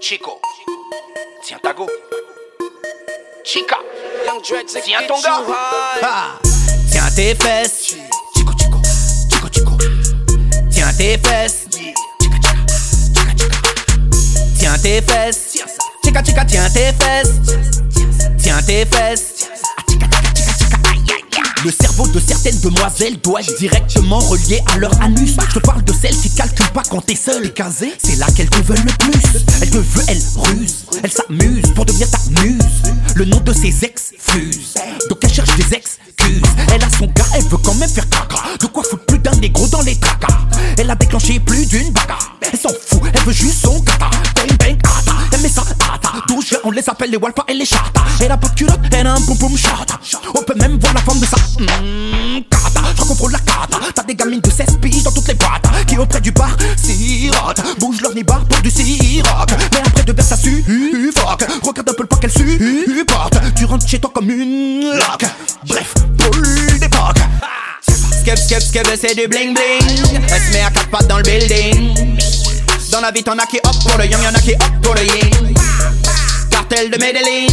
Chico, tiens ta go. Chica, tiens ton gars. Ah, Tiens tes fesses. Chico, chico, chico, chico. Tiens tes fesses. Chica, chica, chica, chica. Tiens tes fesses. Chica, chica, tiens tes fesses. Tiens tes fesses. Le cerveau de certaines demoiselles doit être directement relié à leur anus. Je te parle de celles qui calculent pas quand t'es seul. Casé, c'est là qu'elles te veulent le plus. Elle te veut, elle ruse, elle s'amuse pour devenir ta muse. Le nom de ses ex fuse, donc elle cherche des excuses. Elle a son gars, elle veut quand même faire caca. De quoi foutre plus d'un négro dans les tracas? Elle a déclenché plus d'une bagarre. Elle s'en fout, elle veut juste son gata. Bang bang ata, elle met ça ata. D'où je on les appelle les walpas et les chata. Elle a pas de culotte, elle a un boum boum chata. On peut même voir la forme de ça. Mmh, kata, je contrôle la cata. T'as des gamines de 16 piges dans toutes les boîtes. Qui auprès du bar sirotent. Bouge leur nibar pour du siroc. Mais après de verre ça suffoque. Regarde un peu le pas qu'elle supporte. Tu rentres chez toi comme une loque. Bref, boule d'époque. Skep, skep, skep, c'est du bling bling. Elle se met à quatre pattes dans le building. Dans la vie, t'en as qui hop pour le yang, y'en a qui hop pour le yin. Cartel de Medellin,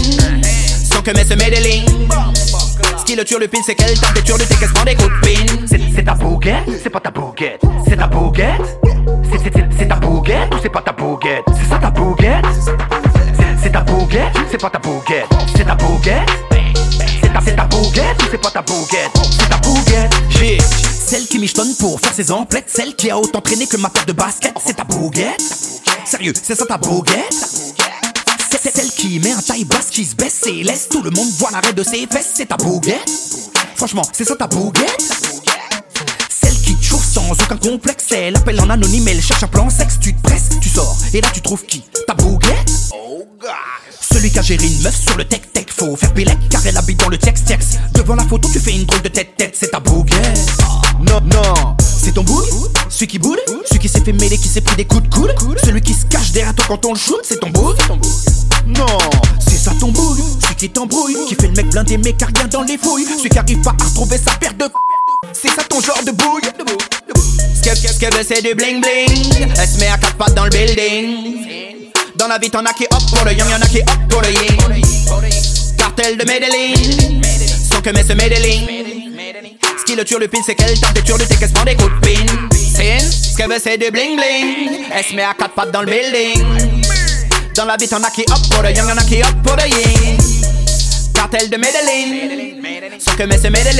sans que mais ce Medellin. Ce qui le tue le pin, c'est qu'elle des tures de tes prend des coups de pin. C'est ta bouguette, c'est pas ta bouguette. C'est ta bouguette, c'est c'est- c'est- c'est ta bouguette ou c'est pas ta bouguette? C'est ça ta bouguette, C'est- c'est ta bouguette, c'est pas ta bouguette. C'est ta bouguette? C'est ta, c'est ta bouguette ou c'est pas ta bouguette? C'est ta bouguette J'ai celle qui michetonne pour faire ses emplettes Celle qui a autant traîné que ma paire de basket C'est ta bouguette? Sérieux, c'est ça ta bouguette? C'est celle qui met un taille basse qui se baisse et laisse tout le monde voir l'arrêt de ses fesses. C'est ta bouguette. Franchement, c'est ça ta bouguette. Sans aucun complexe, elle appelle en anonyme, elle cherche un plan sexe, tu te presses, tu sors, et là tu trouves qui? Ta bouguette? Celui qui a géré une meuf sur le tech tech Faut faire pélec car elle habite dans le tex tex Devant la photo tu fais une drôle de tête tête C'est ta bouguette. Non non. C'est ton bouille Celui qui boude Celui qui s'est fait mêler qui s'est pris des coups de coude? Celui qui se cache derrière toi quand on le shoot C'est ton bouille bouille, celui qui fait le mec blindé mais a rien dans les fouilles, celui qui arrive pas à retrouver sa paire de c'est ça ton genre de bouille. Skep, skep, skep, c'est du bling bling. Elle se met à quatre pattes dans le building. Dans la vie t'en as qui hop pour le yang, y'en a qui hop pour le yin. Cartel de Medellin. Sans que mais ce Medellin. Ce qui le tue le pin c'est qu'elle tape des tures de tes caisses prend des coups de pin. Ce qu'elle veut c'est du bling bling. Elle se met à quatre pattes dans le building. Dans la vie t'en as qui hop pour le yang, y'en a qui hop pour le yin Cartel de Medellin Sans que mais ce Medellin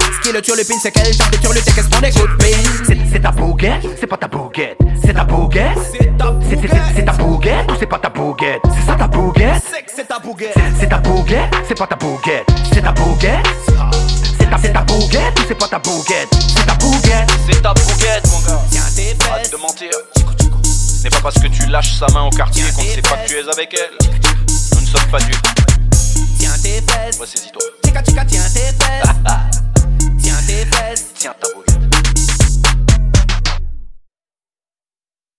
Ce qui le tue le pin c'est des tures de des coups de pin C'est- C'est ta bouguette, c'est pas ta bouguette? C'est ta bouguette? C'est ta c'est- c'est- c'est ta bouguette ou c'est pas ta bouguette? C'est ça ta bouguette? C'est ta bouguette. c'est ta bouguette, c'est pas ta bouguette. C'est ta bouguette? C'est ta, c'est ta bouguette ou c'est pas ta bouguette? C'est ta bouguette. C'est ta bouguette, mon gars. Arrête de mentir. Ce n'est pas parce que tu lâches sa main au quartier qu'on ne sait pas que tu es avec elle. Nous ne sommes pas dupes tes fesses. Moi, saisis-toi. Tika, tika, tiens tes fesses.